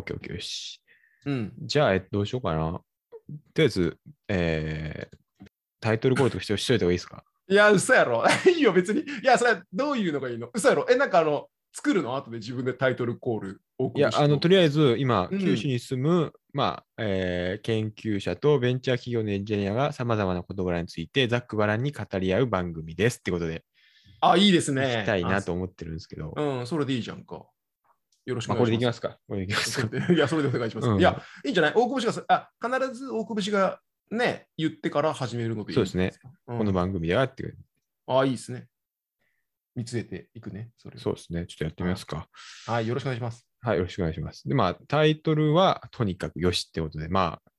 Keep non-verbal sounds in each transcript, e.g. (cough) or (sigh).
オッケーオッケーよし。うん。じゃあ、えどうしようかな。とりあえず、えー、タイトルコールとしてしといた方がいいですか？いや、嘘やろ。(laughs) いいよ、別に。いや、それはどういうのがいいの？嘘やろ。え、なんかあの、作るの？後で自分でタイトルコールをいや、あの、とりあえず、今、うん九州に住む、まあ、えー研究者とベンチャー企業のエンジニアがさまざまな事柄について、ざっくばらんに語り合う番組ですってことで、あ、いいですね。聞きたいなと思ってるんですけど、あ。うん、それでいいじゃんか。よろしくお願いします。きますか。これでいきますか。いや、それでお願いします。うんいや、いいんじゃない？大久保氏がさ、あ、必ず大久保氏がね、言ってから始めるのでいいそうですね。うんこの番組ではっていう。あ、いいですね。見つめていくね。それそうですね。ちょっとやってみますか。はい、よろしくお願いします。はい、よろしくお願いします。で、まあ、タイトルは、とにかくよしってことで、まあ、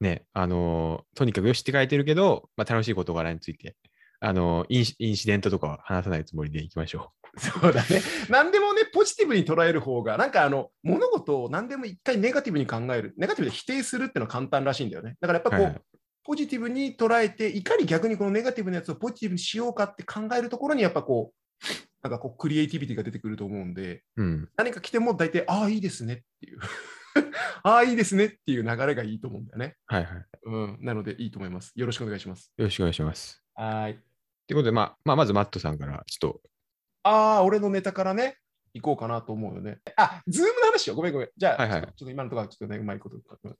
ね、あのーとにかくよしって書いてるけど、まあ、楽しい事柄について、あのーインシ、インシデントとかは話さないつもりでいきましょ (laughs) そうだね。何でもね、ポジティブに捉える方が、なんかあの、物事を何でも一回ネガティブに考える、ネガティブで否定するっていうのは簡単らしいんだよね。だからやっぱう。こう、はいはいポジティブに捉えて、いかに逆にこのネガティブなやつをポジティブにしようかって考えるところに、やっぱこう、なんかこう、クリエイティビティが出てくると思うんで、うん。何か来ても大体、ああ、いいですねっていう。(laughs) ああ、いいですねっていう流れがいいと思うんだよね。はいはい。うん。なので、いいと思います。よろしくお願いします。よろしくお願いします。はい。ということで、まあ、まあ、まずマットさんから、ちょっと、ああ、俺のネタからね、行こうかなと思うよね。あ、ズームの話しよう。ごめんごめん。じゃあ、はいはいちょっと今のところはちょっとね、うまいこと。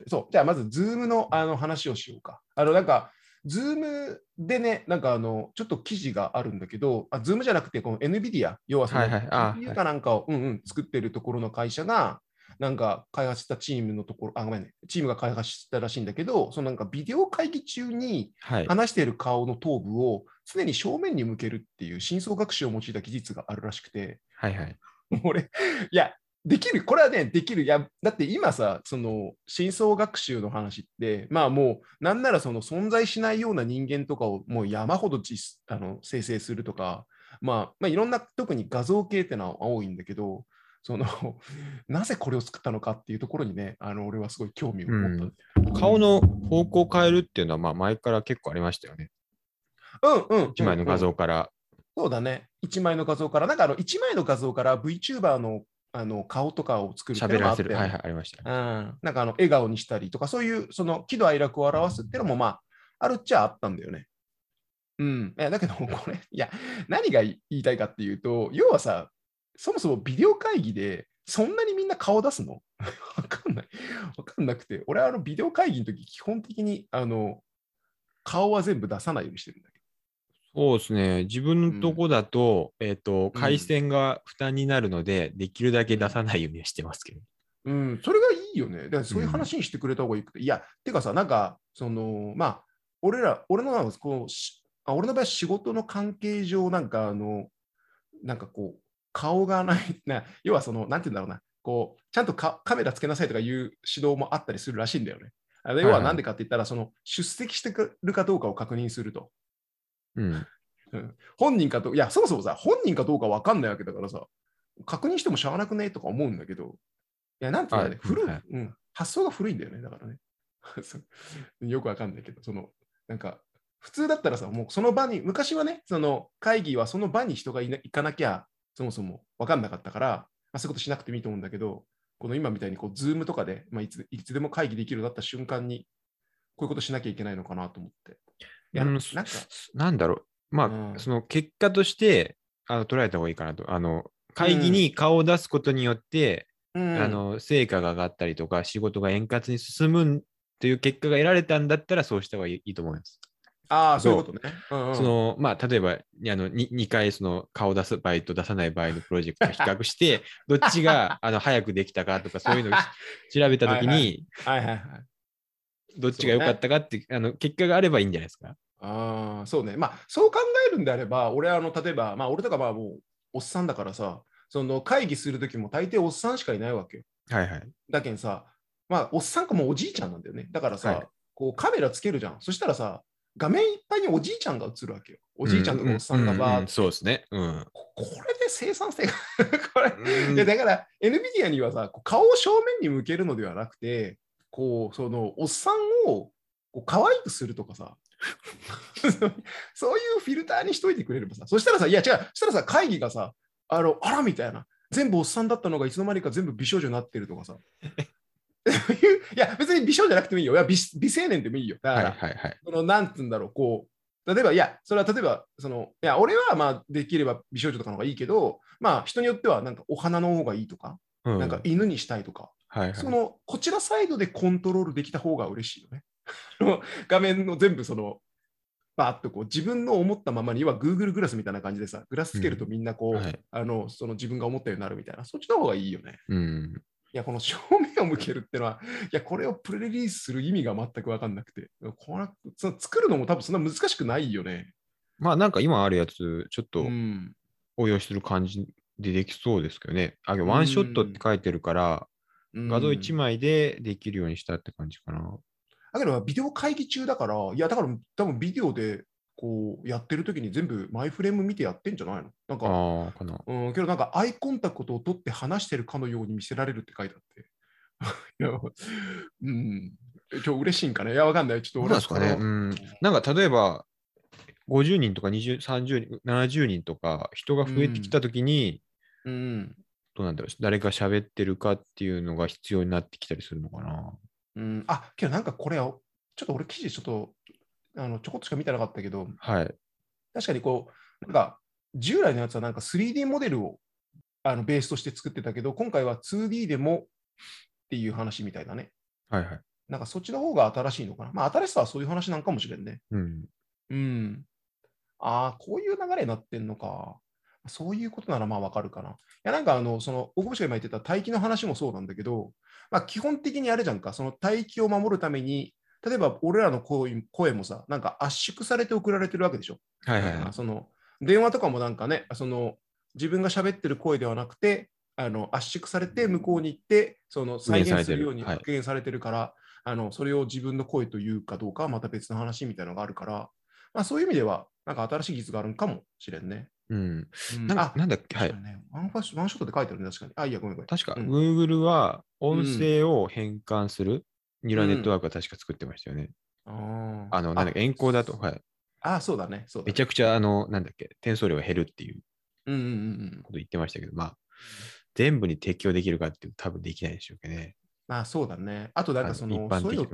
そう。じゃあ、まず、ズームのあの話をしようか。あの、なんか、ズームでね、なんかあの、ちょっと記事があるんだけど、あズームじゃなくて、この NVIDIA、要はその、はいはいかなんかを、うんうん、作ってるところの会社が、なんか開発したチームのところ、あ、ごめんね、チームが開発したらしいんだけど、そのなんかビデオ会議中にはい。話している顔の頭部を常に正面に向けるっていう深層学習を用いた技術があるらしくて、はいはい。俺、いや、できる、これはね、できる。いや、だって今さ、その、深層学習の話って、まあもう、なんならその存在しないような人間とかをもう山ほど実あの生成するとか、まあ、まあ、いろんな、特に画像系ってのは多いんだけど、その、(laughs) なぜこれを作ったのかっていうところにね、あの、俺はすごい興味を持った。顔の方向を変えるっていうのは、まあ、前から結構ありましたよね。うんうん。一枚の画像から。そうだね。1枚の画像から、なんかあの1枚の画像から VTuber のあの顔とかを作る喋らせる。はいはい、ありました。うん、なんかあの笑顔にしたりとか、そういうその喜怒哀楽を表すっていうのも、まあ、あるっちゃあったんだよね。うん。だけど、これ、いや、何が言いたいかっていうと、要はさ、そもそもビデオ会議で、そんなにみんな顔出すの？(laughs) わかんない。わかんなくて、俺はあのビデオ会議の時、基本的にあの顔は全部出さないようにしてるんだけど。そうですね。自分のとこだと、えっ、と、回線が負担になるので、できるだけ出さないようにはしてますけど。うん、それがいいよね。だからそういう話にしてくれた方がいいくて。いや、てかさ、なんか、その、まあ、俺ら、俺のこうしあ、俺の場合、仕事の関係上、なんか、あの、なんかこう、顔がない、な要はその、なんて言うんだろうな、こう、ちゃんとカカメラつけなさいとかいう指導もあったりするらしいんだよね。あれ要はなんでかって言ったら、その、出席してくるかどうかを確認すると。うん。うん本人かと、いや、そもそもさ、本人かどうか分かんないわけだからさ、確認してもしゃあなくねとか思うんだけど、いや、なんていうんだろうね、はい古い、はいうん、発想が古いんだよね、だからね。(laughs) よくわかんないけど、その、なんか、普通だったらさ、もうその場に、昔はね、その会議はその場に人がいな行かなきゃ、そもそも分かんなかったから、まあ、そういうことしなくてもいいと思うんだけど、この今みたいにこう、ズームとかで、まあ、いついつでも会議できるようになった瞬間に、こういうことしなきゃいけないのかなと思って。いや、うんなんか、なんだろう。まあ、うんその結果としてあの捉えた方がいいかなと。あの会議に顔を出すことによって、うんあの成果が上がったりとか、仕事が円滑に進むという結果が得られたんだったら、そうした方がいいと思います。ああ、そういうことね。うんうんそのまあ、例えばあの 2, 2回その顔を出す場合と出さない場合のプロジェクトを比較して、(laughs) どっちがあの早くできたかとか、そういうのを調べたときに、はいはいはいはい。どっちが良かったかって、あの結果があればいいんじゃないですか？ああ、そうね。まあ、そう考えるんであれば、俺、あの、例えば、まあ、俺とかまあもう、おっさんだからさ、その会議するときも大抵おっさんしかいないわけよ。はいはい。だけんさ、まあ、おっさんかもうおじいちゃんなんだよね。だからさ、はいこうカメラつけるじゃん。そしたらさ、画面いっぱいにおじいちゃんが映るわけよ。おじいちゃんとかおっさんがバーって。そうですね。うん。ここれで生産性がこれ、うんいやだから、NVIDIA にはさ、顔を正面に向けるのではなくて、こう、その、おっさんをこう可愛くするとかさ、(laughs) そういうフィルターにしといてくれればさ、そしたらさ、いや違う、そしたらさ、会議がさ、あの、あらみたいな、全部おっさんだったのがいつの間にか全部美少女になってるとかさ。(laughs) いや、別に美少女じゃなくてもいいよ。いや美美青年でもいいよ。だはいから、はいはい。そのなんつうんだろう、こう、例えば、いや、それは例えば、その、いや、俺はまあ、できれば美少女とかの方がいいけど、まあ、人によっては、なんかお花の方がいいとか、うん、なんか犬にしたいとか、はいはい。その、こちらサイドでコントロールできた方が嬉しいよね。(laughs) 画面の全部その、バーッとこう自分の思ったままに、要は Google グラスみたいな感じでさ、グラスつけるとみんなこう、はいあのその自分が思ったようになるみたいな、そっちの方がいいよね。うん。いや、この正面を向けるってのは、いや、これをプレリリースする意味が全く分かんなくて、これその作るのも多分そんな難しくないよね。まあなんか今あるやつ、ちょっとうん。応用してる感じでできそうですけどね。あ、ワンショットって書いてるから、画像1枚。枚でできるようにしたって感じかな。だけど、ビデオ会議中だから、いや、だから多分ビデオでこうやってる時に全部マイフレーム見てやってんじゃないの？なんか、かな。うん、けどなんかアイコンタクトを取って話してるかのように見せられるって書いてあって。(laughs) いや、うん。今日嬉しいんかね？いや、わかんない。ちょっと俺ですかね？うん。なんか例えば、50人とか20、30人、70人とか人が増えてきたときに、うん。どうなんだろう、誰が喋ってるかっていうのが必要になってきたりするのかな。うん、あ、けどなんかこれ、ちょっと俺記事ちょっと、あのちょこっとしか見てなかったけど、はい。確かにこう、なんか従来のやつはなんか 3D モデルをあのベースとして作ってたけど、今回は 2D でもっていう話みたいだね。はいはい。なんかそっちの方が新しいのかな。まあ新しさはそういう話なんかもしれんね。うん。うん。ああ、こういう流れになってんのか。そういうことならまあわかるかな。いやなんかあの、その、大久保氏が今言ってた大気の話もそうなんだけど、まあ基本的にあれじゃんか、その大気を守るために、例えば俺らの声声もさ、なんか圧縮されて送られてるわけでしょ。はいはいはい。その電話とかもなんかね、その自分が喋ってる声ではなくて、あの圧縮されて向こうに行って、その再現するようにはい復元されてるから、あのそれを自分の声というかどうかはまた別の話みたいなのがあるから、まあ、そういう意味では、なんか新しい技術があるんかもしれんね。うん。うんなんかなんだっけ、はいワンファッションワンショットで書いてあるね、確かに。あ、いいや、ごめんごめん。確か、うん Google は音声を変換するニューラルネットワークは確か作ってましたよね。あの、なんだっけ、エンコーダーと、はい。あ、そうだね。そうめちゃくちゃ、あの、なんだっけ、転送量が減るっていううんうんうん。こと言ってましたけど、まあ、全部に適用できるかっていうと多分できないでしょうけどね。まあそうだね。あとなんかそあのういうの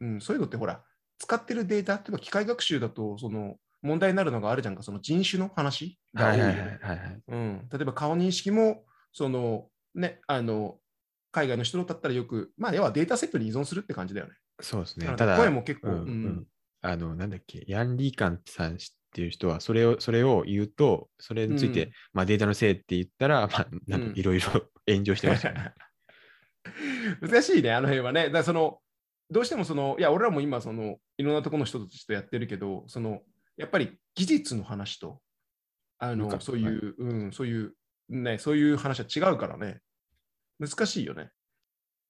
うん、そういうのってほら、使ってるデータ、例えば機械学習だと、その問題になるのがあるじゃんか、その人種の話が多いよね。例えば顔認識も、そのね、あの、海外の人だったらよく、まあ、要はデータセットに依存するって感じだよね。そうですねただ、声も結構、うんあの、なんだっけ、ヤン・リーカンさんっていう人は、それを、それを言うと、それについて、うんまあデータのせいって言ったら、まあ、なんうんかいろいろ (laughs) 炎上してましたね。(laughs) 難しいね、あの辺はね。だその、どうしてもその、いや、俺らも今、その、いろんなところの人たちとやってるけど、その、やっぱり技術の話と、あの、昔そういう、うん、そういう、ね、そういう話は違うからね。難しいよね。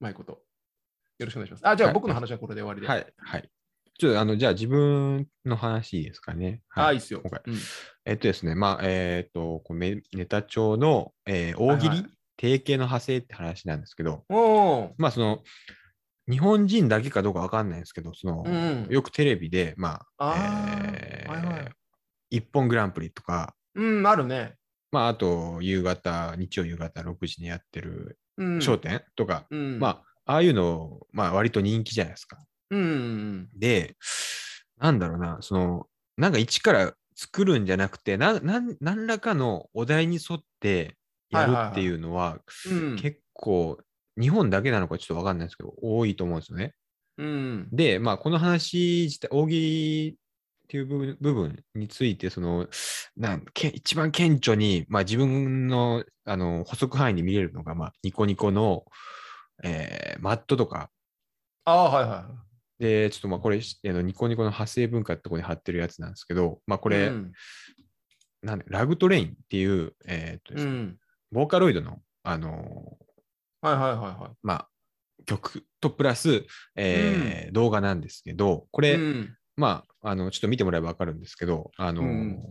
うまいこと。よろしくお願いします。あ、じゃあはい僕の話はこれで終わりで。はい、はい。ちょっと、あの、じゃあ自分の話いいですかね。あ、はいいいっすよ。今回うんえっとですね、まあ、えっと、こうメネタ帳の、えー大喜利、はいはい定型の派生って話なんですけど、まあ、その、日本人だけかどうかわかんないんですけど、その、うんよくテレビで、まあ、あーえーはいはい一本グランプリとか、うん、あるね。まあ、あと、夕方、日曜夕方6時にやってるうん。商店とか、うん、まあ、ああいうの、まあ、割と人気じゃないですか。うんうんで、なんだろうな、その、なんか一から作るんじゃなくて、ななん何らかのお題に沿ってやるっていうのは、うん。結構、日本だけなのかちょっとわかんないですけど、多いと思うんですよね。うん。で、まあ、この話自体、大喜利っていう部分部分について、その、なんけ一番顕著に、まあ、自分のあの補足範囲に見れるのが、まあ、ニコニコの、えーマットとか、ああ、はいはで、ちょっとまあこれ、あのニコニコの派生文化ってところに貼ってるやつなんですけど、まあこい。れ、うんなんでラグトレインっていう、えーっとねうん。ボーカロイドの、あのーはいはいはいはまあ、曲とプラス、えー動画なんですけど、こい。れ、うん。まあ、あの、ちょっと見てもらえばわかるんですけど、あのーうん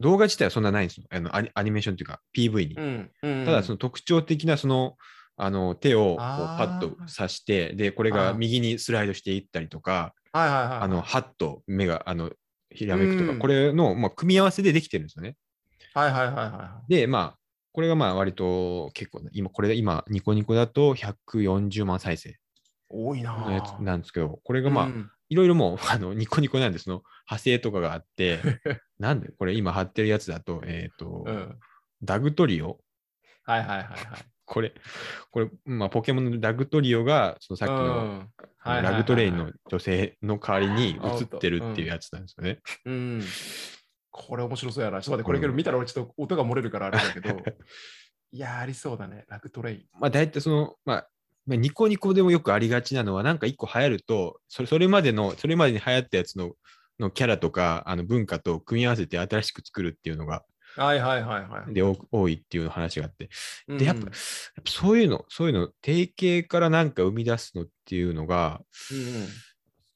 動画自体はそんなないんですよ。あのアニアニメーションというか PV に。うん。うんただ、その特徴的なその、あの手をこうパッと刺して、で、これが右にスライドしていったりとか、はいはいはい。あの、ハッと目が、あの、ひらめくとか、うんこれの、まあ、組み合わせでできてるんですよね。はいはいはいはで、まあ、これがまあ割と結構ね、今、これ今、ニコニコだと140万再生多いなのやつぁ。なんですけど、これがまあ、うんいろいろもう、(laughs) あの、ニコニコなんで、その派生とかがあって、(laughs) なんで、これ今貼ってるやつだと、えっ、と、うんダグトリオ、はいはいはいはい。これ、これ、まあ、ポケモンのダグトリオが、そのさっきの、ラグトレインの女性の代わりに映ってるっていうやつなんですよね。うん。これ面白そうやな。ちょっと待って、これけど見たら俺ちょっと音が漏れるからあれだけど。(laughs) いや、ありそうだね。ラグトレイン。まあ、大体その、まあ、まあニコニコでもよくありがちなのは、なんか一個流行ると、それそれまでの、それまでに流行ったやつののキャラとかあの文化と組み合わせて新しく作るっていうのがはいはいはいはい。で多多いっていう話があって、でやっぱうんやっぱそういうの、そういうの、定型からなんか生み出すのっていうのがうんうん好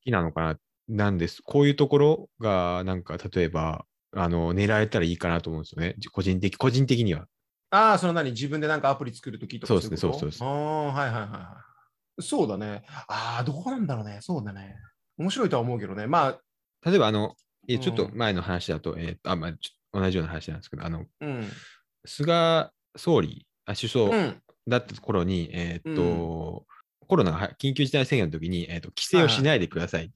きなのかな、なんです。こういうところが、なんか例えば、あの狙えたらいいかなと思うんですよね。じ個人的、個人的には。ああ、その何？自分でなんかアプリ作るときとかそうですねそうそうそうああ、はいはいはいはい。そうだね。ああ、どうなんだろうね。そうだね。面白いとは思うけどね。まあ、例えば、あの、えちょっとうん前の話だと、えーあまあ、同じような話なんですけど、あの、うん。菅総理、あ首相うん。だった頃に、えーっと、コロナ緊急事態宣言の時に、えーっと、規制をしないでくださいっ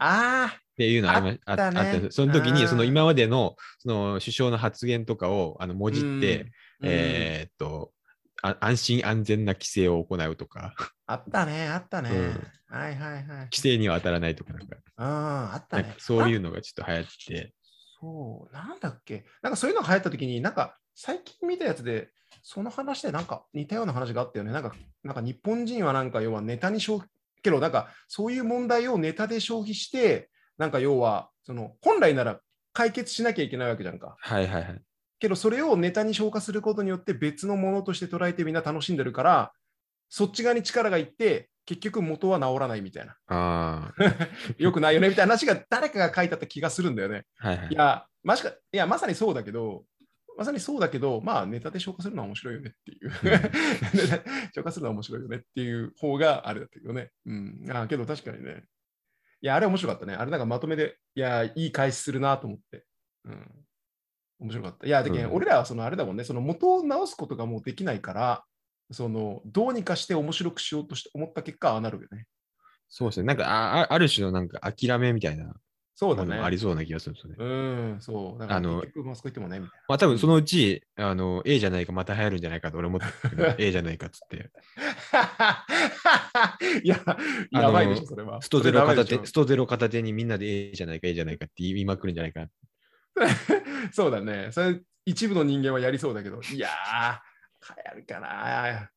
ああ、ていうのありまああったねあったんですその時に、うんその今までのその首相の発言とかをあのもじって、うん、えーっとあ、安心安全な規制を行うとか、あったね、あったね。うんはいはいはい。規制には当たらないとか、なんかああ、あったね。そういうう。のがちょっと流行って、そう、なんだっけ？なんかそういうのが流行った時に、なんか最近見たやつで、その話でなんか似たような話があったよね。なんか、なんか日本人はなんか要はネタに消費、けどなんかそういう問題をネタで消費して、なんか要は、その本来なら解決しなきゃいけないわけじゃんか。はいはいはい。けどそれをネタに消化することによって別のものとして捉えてみんな楽しんでるから、そっち側に力がいって、結局元は治らないみたいな。あ (laughs) よくないよねみたいな話が誰かが書いてあった気がするんだよね。あ、はいはいい。や、ましかいやまさにそうだけど、まさにそうだけど、まあネタで消化するのは面白いよねっていう。(laughs) 消化するのは面白いよねっていう方があれだったけどね。うん。あけど確かにね。いや、あれ面白かったね。あれなんかまとめで、いや、いい返しするなと思って。うん。面白かった。いや、だけど、うん俺らはそのあれだもんね、その元を直すことがもうできないから、そのどうにかして面白くしようとして思った結果、ああなるよね。そうですね。なんかあ、あある種のなんか諦めみたいなそうだね。ありそうな気がするんですよね。うん、そう。だからあの結局、マスコ行ってもね、みたいまあ多分そのうち、あの、A じゃないかまた流行るんじゃないかと俺思ってるけど (laughs) A じゃないかっつって。な。(laughs) いや、やばいでしょ、それは。ストゼロ片手、ストゼロ片手にみんなで A じゃないか A じゃないかって言いまくるんじゃないか (laughs) そうだね。それ、一部の人間はやりそうだけど、いやー、流行るかな。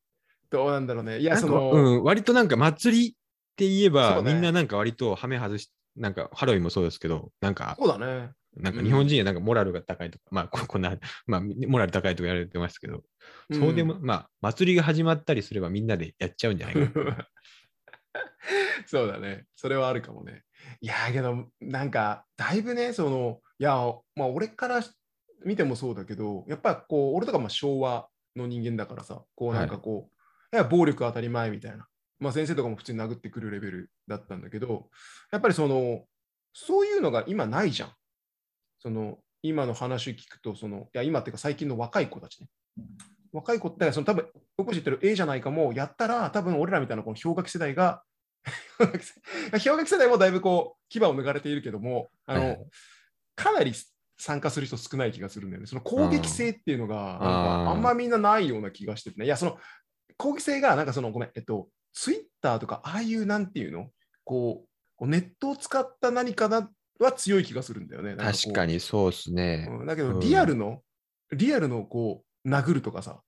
どうなんだろうね。いや、その、うん、割となんか祭りって言えば、ねみんななんか割とハメ外し、なんかハロウィンもそうですけど、なんか、そうだね。なんか日本人はなんかモラルが高いとか、まあここんな、まあモラル高いとか言われてますけど、そうでも、まあ祭りが始まったりすればみんなでやっちゃうんじゃないかな。(laughs) そうだね。それはあるかもね。いやーけど、なんか、だいぶね、その、いや、まあ、俺から見てもそうだけど、やっぱこう、俺とかまあ昭和の人間だからさ、こうなんかこう、い、や暴力当たり前みたいな。まあ先生とかも普通に殴ってくるレベルだったんだけど、やっぱりその、そういうのが今ないじゃん。その、今の話聞くと、その、いや、今っていうか最近の若い子たちね。若い子って、その多分、僕知ってる A じゃないかも、やったら、多分俺らみたいなこの氷河期世代が、(laughs) 氷河期世代もだいぶこう、牙を抜かれているけども、あの、かなり参加する人少ない気がするんだよね。その攻撃性っていうのが、あんまみんなないような気がしててね。いや、その攻撃性が、なんかその、ごめん、えっと、ツイッターとか、ああいうなんていうの？こう、ネットを使った何かなは強い気がするんだよね。なんこう確かにそうですね。うんだけど、うんリアルの、リアルのこう、殴るとかさ、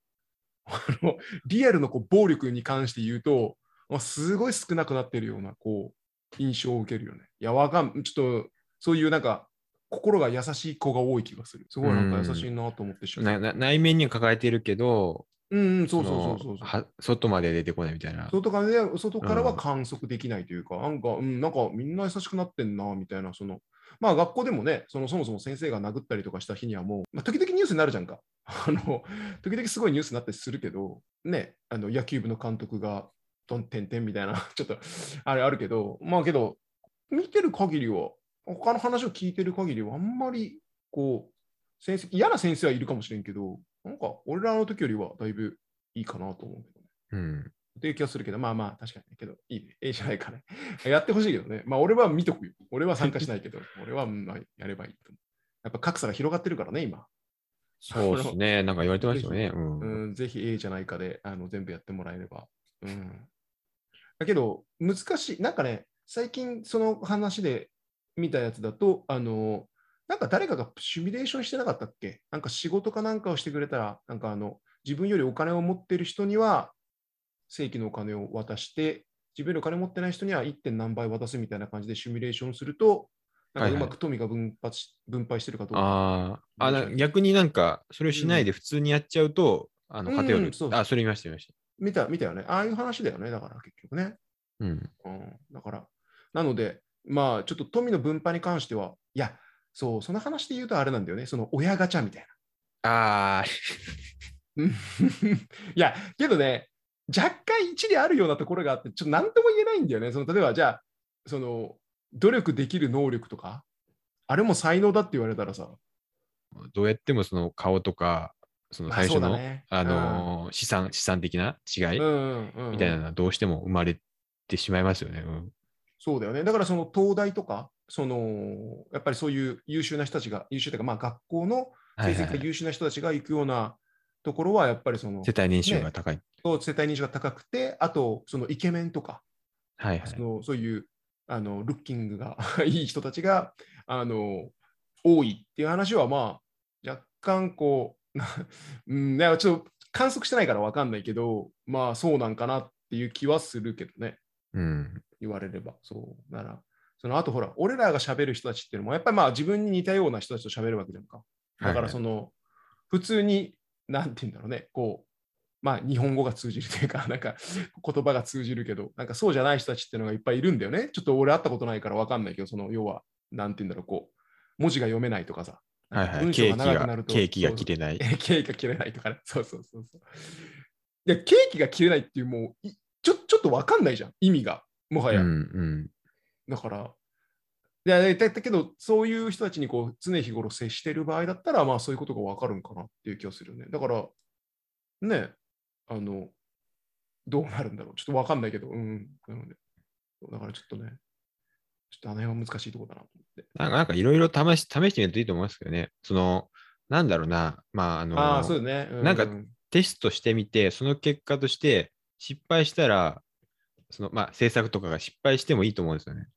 (laughs) リアルのこう暴力に関して言うと、まあ、すごい少なくなってるような、こう、印象を受けるよね。いや、わかん、ちょっと、そういうなんか、心が優しい子が多い気がする。すごいなんか優しいなと思ってしまう。なな内面には抱えてるけど、うん、うん、そうそうそうそう外まで出てこないみたいな。外からね、外からは観測できないというか、なんか、うん、なんかみんな優しくなってんな、みたいな、その、まあ学校でもね、そのそもそも先生が殴ったりとかした日にはもう、まあ、時々ニュースになるじゃんか。(laughs) あの、時々すごいニュースになったりするけど、ね、あの野球部の監督が、どんてんてんみたいな、(laughs) ちょっと、あれあるけど、まあけど、見てる限りは、他の話を聞いてる限りは、あんまり、こう、先生、嫌な先生はいるかもしれんけど、なんか、俺らの時よりはだいぶいいかなと思うけどね。うん。っていう気がするけど、まあまあ、確かにね。けど、いいね。ええじゃないかね。(laughs) やってほしいけどね。まあ、俺は見とくよ。俺は参加しないけど、(laughs) 俺は、まあ、やればいいと思う。やっぱ格差が広がってるからね、今。そうですね。なんか言われてましたよね。うん。うん、ぜひ A じゃないかであの全部やってもらえれば。うん、だけど、難しい。なんかね、最近その話で見たやつだと、あの、なんか誰かがシミュレーションしてなかったっけ？なんか仕事かなんかをしてくれたら、なんかあの、自分よりお金を持ってる人には正規のお金を渡して、自分よりお金持ってない人には 1. 点何倍渡すみたいな感じでシミュレーションすると、なんかうまく富が分発し分配してるかどうか。ああ、逆になんか、それをしないで普通にやっちゃうと、あの、うん偏る。そうあ、それ見ました、見ました。見た見たよね。ああいう話だよね。だから結局ね。うん。うん、だから、なので、まあ、ちょっと富の分配に関しては、いや、そう、その話で言うとあれなんだよね、その親ガチャみたいああ、な。うん (laughs) いや、けどね、若干一理あるようなところがあって、ちょっと何とも言えないんだよね。その例えば、じゃあ、その、努力できる能力とか、あれも才能だって言われたらさ、どうやってもその顔とか、そのまあ最初の、ねあのー資産、資産的な違いうんうんうんみたいなのはどうしても生まれてしまいますよね。うん。そうだよね。だからその東大とか、そのやっぱりそういう優秀な人たちが、優秀というか、まあ学校の成績はいはいはいが優秀な人たちが行くようなところは、やっぱりその世帯年収が高い。そう世帯認証が高くて、あとそのイケメンとか、はいはいそ。のそういうあのルッキングが (laughs) いい人たちがあの多いっていう話は、まあ、若干こう、な (laughs) うん、いやちょっと観測してないから分かんないけど、まあそうなんかなっていう気はするけどね。うん。言われれば。そう。なら、そのあとほら、俺らが喋る人たちっていうのも、やっぱりまあ自分に似たような人たちと喋るわけじゃんか。だからその、普通に、なんて言うんだろうね、こう、まあ日本語が通じるというか、(laughs) なんか言葉が通じるけど、なんかそうじゃない人たちっていうのがいっぱいいるんだよね。ちょっと俺会ったことないから分かんないけど、その要は、なんて言うんだろう、こう、文字が読めないとかさ。はいはい。文章が、長くなるとケーキが切れない。えケーキが切れないとかね。そうそうそうそう。で、ケーキが切れないっていう、もうい、ちょちょっと分かんないじゃん、意味が。もはや。うんうん。だから、いやだだけど、そういう人たちにこう常日頃接してる場合だったら、まあそういうことがわかるんかなっていう気がするよね。だから、ね、あの、どうなるんだろう。ちょっとわかんないけど、うん。なので、だからちょっとね、ちょっとあの辺は難しいところだなと思って。なんかなんかいろいろ試し試してみるといいと思いますけどね。その、なんだろうな。まあ、あの、ああ、そうだね。うなんかテストしてみて、その結果として失敗したら、そのまあ、制作とかが失敗してもいいと思うんですよね。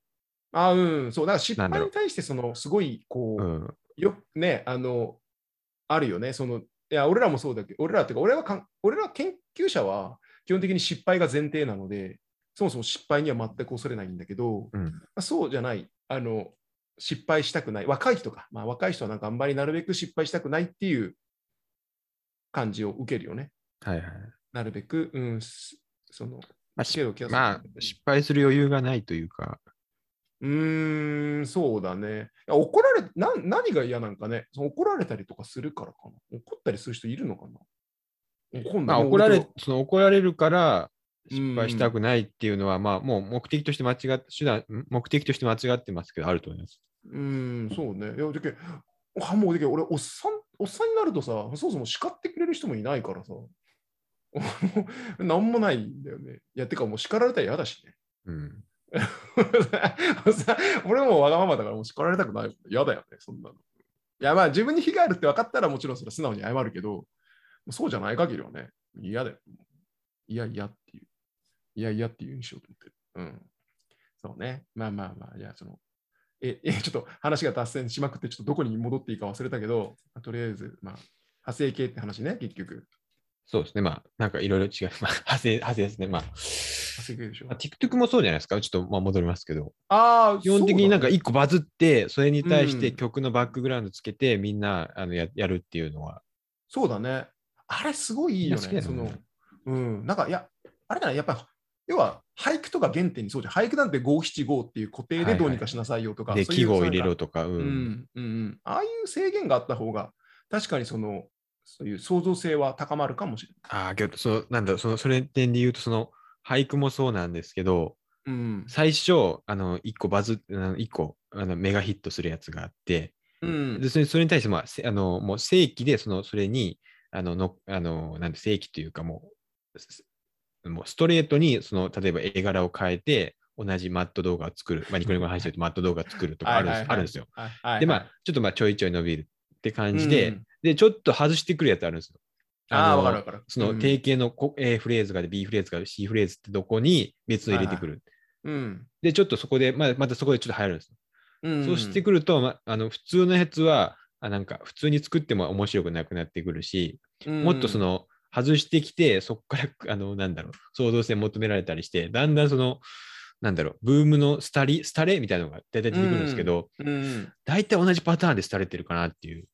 ああ、うん。そう、だから失敗に対して、その、すごい、こう、うん。よね、あの、あるよね。その、いや、俺らもそうだけど、俺らっていうか、俺はかん、俺ら研究者は基本的に失敗が前提なので、そもそも失敗には全く恐れないんだけど、うん。まあそうじゃない、あの、失敗したくない、若い人か、まあ若い人はなんかあんまりなるべく失敗したくないっていう感じを受けるよね。はいはい。なるべく、うん、すその、まあ、しけど気がするまあ、失敗する余裕がないというか、うーん、そうだね。いや怒られな、何が嫌なんかねその怒られたりとかするからかな。怒ったりする人いるのかな怒んまあ、怒られその怒られるからうん失敗したくないっていうのは、まあ、もう目的として間違って、手段、目的として間違ってますけど、あると思います。うーん、そうね。いや、だけあもうだけ俺、おっさん、おっさんになるとさ、そもそも叱ってくれる人もいないからさ、(laughs) なんもないんだよね。いや、てかもう叱られたら嫌だしね。うん。(laughs) 俺もわがままだからもう叱られたくない。嫌だよね、そんなの。いや、まあ自分に非があるって分かったらもちろんそれ素直に謝るけど、そうじゃない限りはね、嫌だよ。いや、嫌っていう。いや、嫌っていう印象と思ってる。うん。そうね。まあまあまあ、じゃあその、え、えちょっと話が脱線しまくって、ちょっとどこに戻っていいか忘れたけど、とりあえず、まあ、派生系って話ね、結局。そうですね。まあ、なんかいろいろ違う。(laughs) まあ、派生、派生ですね。まあ、派生系でしょまあ、。TikTok もそうじゃないですか。ちょっとまあ戻りますけど、ああ、基本的になんか一個バズって、それに対してうん曲のバックグラウンドつけて、みんなあのややるっていうのは、だそうだね。あれすごいいいよね。いや好きだよねその、うん。なんか、いや、あれだね、やっぱ、要は、俳句とか原点にそうじゃん。俳句なんて五七五っていう固定でどうにかしなさいよとか。で、そういう記号を入れろとか、う。うんん、うん、うん。ああいう制限があった方が、確かにその、そういう創造性は高まるかもしれああ、けど、その、なんだその、それ点で言うと、その、俳句もそうなんですけど、ない。うん。最初、あの、一個バズあの一個、あの、メガヒットするやつがあって、うんで、それそれに対して、まあ、せあの、もう正規で、その、それに、あの、のあのなんて正規というかもう、すもうストレートに、その、例えば絵柄を変えて、同じマット動画を作る。まあ、ニコニコの配信でマット動画を作るとかあるんですよ。で、まあ、ちょっとまあ、ちょいちょい伸びるって感じで、うんで、ちょっと外してくるやつあるんですよ。ああ、のわかるわかる。そのうん定型のこ A フレーズがで B フレーズが C フレーズってどこに別の入れてくる。うん。で、ちょっとそこで、まあ、またそこでちょっと入るんですよ。うんそうしてくると、ま、あの普通のやつは、あなんか普通に作っても面白くなくなってくるし、もっとそ、の外してきて、そこから、あの、なんだろう、創造性求められたりして、だんだんその、なんだろう、ブームのスタリ、スタレみたいなのが大体出てくるんですけど、うんうん。大体同じパターンで廃れてるかなっていう。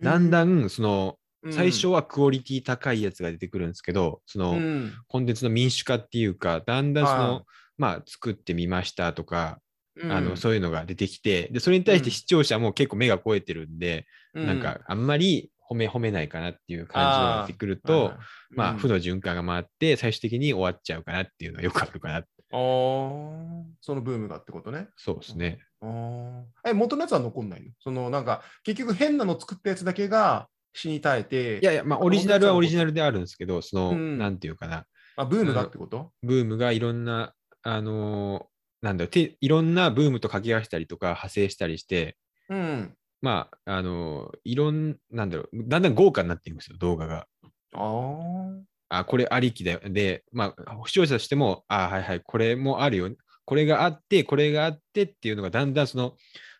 だんだうんん、その、最初はクオリティ高いやつが出てくるんですけど、その、うん。コンテンツの民主化っていうか、だんだんそはい。の、まあ、作ってみましたとか、うん。あの、そういうのが出てきて、で、それに対して視聴者も結構目が肥えてるんで、なんか、あんまり褒め褒めないかなっていう感じが出てくると、まあ、負の循環が回って、最終的に終わっちゃうかなっていうのはよくあるかな。あー。そのブームがってことね。そうですね。え、元のやつは残んないの？そのなんか、結局変なの作ったやつだけが死に絶えて、いやいや、まあ、オリジナルはオリジナル。ルであるんですけど、その、うんなんていうかな、あ、ブームがってこと？ブームがいろんな、あのーなんだろうて、いろんなブームと掛け合わせたりとか、派生したりして、うん。まあ、あのーいろん、なんだろう、だんだん豪華になっていくんですよ、動画が。ああ。あ、これありきだよ。で、まあ、視聴者としても、あ、はいはい、これもあるよ。これがあって、これがあってっていうのが、だんだんその、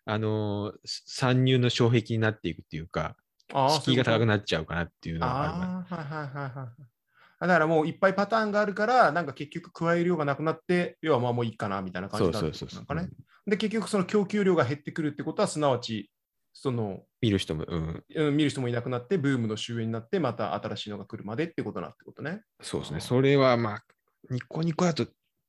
あのー参入の障壁になっていくっていうか、敷居が高くななっちゃうかなっていうのがあるかああ、はいはいはいはい。あだからもういっぱいパターンがあるから、なんか結局加える量がなくなって、要はまあもういいかなみたいな感そじになるうそうそうそうってことなんかね。で、結局その供給量が減ってくるってことは、すなわち、その、見る人も、うん、うん見る人もいなくなって、ブームの終焉になって、また新しいのが来るまでってことなってことね。そうですね。それはまあ、ニコニコだと、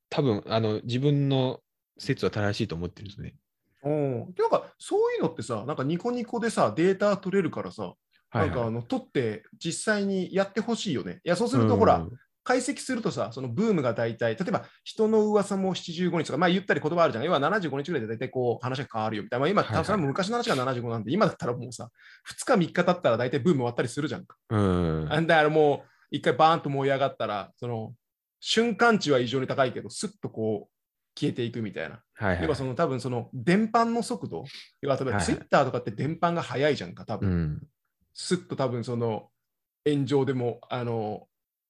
多分あの自分の説は正しいと思ってるんですね。おなんかそういうのってさ、なんかニコニコでさ、データ取れるからさ、はい、はい。なんかあの取って実際にやってほしいよね。いや、そうするとほら、うん解析するとさ、そのブームが大体、例えば人の噂も75日とか、まあ言ったり言葉あるじゃん。要は75日ぐらいで大体こう話が変わるよみたいな。まあ今、はいはい昔の話が75なんで、今だったらもうさ、2日3日経ったら大体ブーム終わったりするじゃんか。うんだからもう一回バーンと燃え上がったら、その瞬間値は異常に高いけど、スッとこう消えていくみたいな。はいはい要はその多分その電波の速度、要は例えばはいはいツイッターとかって電波が速いじゃんか、多分。うん。スッと多分その炎上でもあの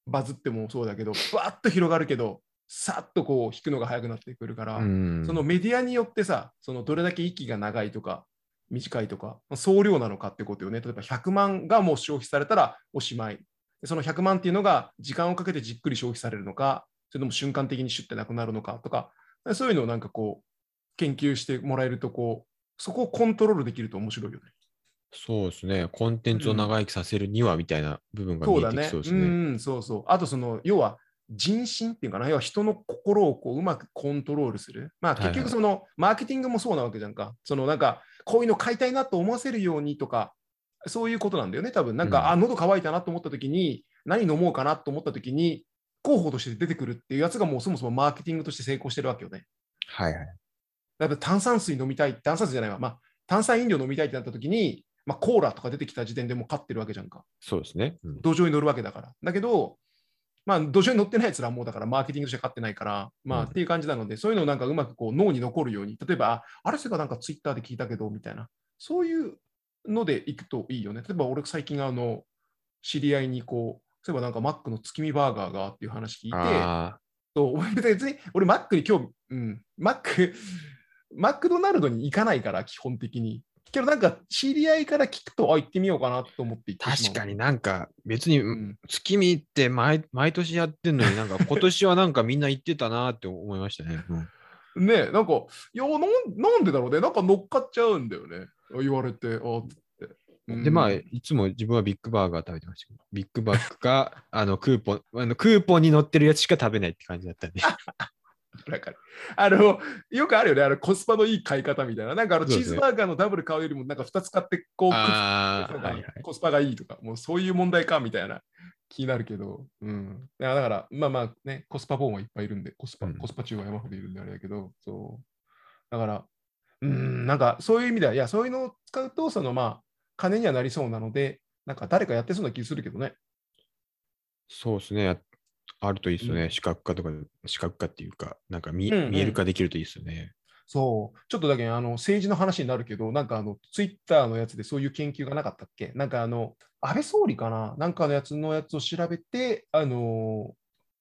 バズってもそうだけど、ふわっと広がるけど、さっとこう引くのが早くなってくるから、うんそのメディアによってさ、そのどれだけ息が長いとか、短いとか、総量なのかってことよね。例えば100万がもう消費されたらおしまい。でその100万っていうのが時間をかけてじっくり消費されるのか、それとも瞬間的にシュッてなくなるのかとか、そういうのをなんかこう、研究してもらえると、こう、そこをコントロールできると面白いよね。そうですね。コンテンツを長生きさせるにはみたいな部分が見え。てきそうですね。ん、そうそう。あと、その、要は、人心っていうかな、要は人の心をこううまくコントロールする。まあはいはい結局その、マーケティングもそうなわけじゃんか。そのなんか、こういうの買いたいなと思わせるようにとか、そういうことなんだよね、多分。なんか、うんあ、喉乾いたなと思った時に、何飲もうかなと思った時に、候補として出てくるっていうやつがもうそもそもマーケティングとして成功してるわけよね。はいはい。やっぱ炭酸水飲みたい、炭酸水じゃないわ、まあ、炭酸飲料飲みたいってなった時に、まあ、コーラとか出てきた時点でもう勝ってるわけじゃんか。そうですね。うん土壌に乗るわけだから。だけど、まあ、土壌に乗ってないやつらはもうだからマーケティングとして勝ってないから、まあ、うんっていう感じなので、そういうのをなんかうまくこう脳に残るように、例えば、ああれそれかなんかツイッターで聞いたけど、みたいな、そういうのでいくといいよね。例えば、俺最近、あの、知り合いにこう、そういえばなんかマックの月見バーガーがっていう話聞いて、あそう俺 (laughs) 別に、俺マックに興味、うん、マック、(laughs) マクドナルドに行かないから、基本的に。けどなんか知り合いから聞くと、あ、行ってみようかなと思ってって確かになんか別にうん。月見って毎毎年やってんのになんか (laughs) 今年はなんかみんな行ってたなって思いましたね。うん。ねえ、なんか、いやなん、なんでだろうね、なんか乗っかっちゃうんだよね、言われて、あつって。うんで、まあ、いつも自分はビッグバーガー食べてましたけど、ビッグバッグか、(laughs) あの、クーポン、あのクーポンに載ってるやつしか食べないって感じだったんで。(laughs) なんかあの、よくあるよね、あのコスパのいい買い方みたいな。なんかあのチーズバーガーのダブル買うよりも、なんか2つ買って、こう。コスパがいいとか、もうそういう問題かみたいな気になるけど、うん。だから、まあまあね、コスパボーンはいっぱいいるんで、コスパ、うんコスパ中は山ほどいるんであれだけど、そう。だから、うん、なんかそういう意味では、いや、そういうのを使うと、そのまあ、金にはなりそうなので、なんか誰かやってそうな気するけどね。そうですね。あるといいですよね。うん視覚化とか、視覚化っていうか、なんか見,、うんうん見える化できるといいですよね。そう、ちょっとだけあの政治の話になるけど、なんかあのツイッターのやつでそういう研究がなかったっけ？なんかあの安倍総理かな？なんかのやつのやつを調べて、あの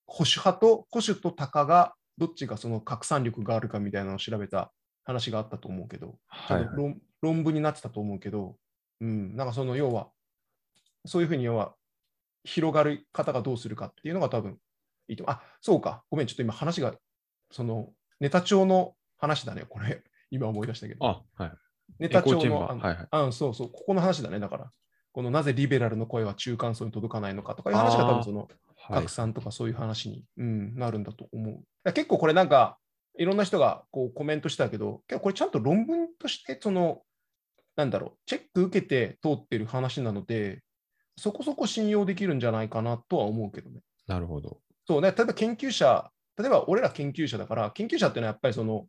保守派と保守と鷹がどっちがその拡散力があるかみたいなのを調べた話があったと思うけど、多はい、分論論文になってたと思うけど、うん、なんかその要は、そういうふうに要は広がる方がどうするかっていうのが多分いいと思う。あ、そうか。ごめん、ちょっと今話が、そのネタ帳の話だね、これ。今思い出したけど。あ、はい。ネタ帳の。あのはいはい。あそうそう、ここの話だね、だから。このなぜリベラルの声は中間層に届かないのかとかいう話が多分そのはい拡散とかそういう話に、うん、なるんだと思う。結構これなんか、いろんな人がこうコメントしたけど、結構これちゃんと論文として、その、なんだろう、チェック受けて通ってる話なので、そこそこ信用できるんじゃないかなとは思うけどね。なるほど。そうね、例えば研究者、例えば俺ら研究者だから、研究者っていうのはやっぱりその、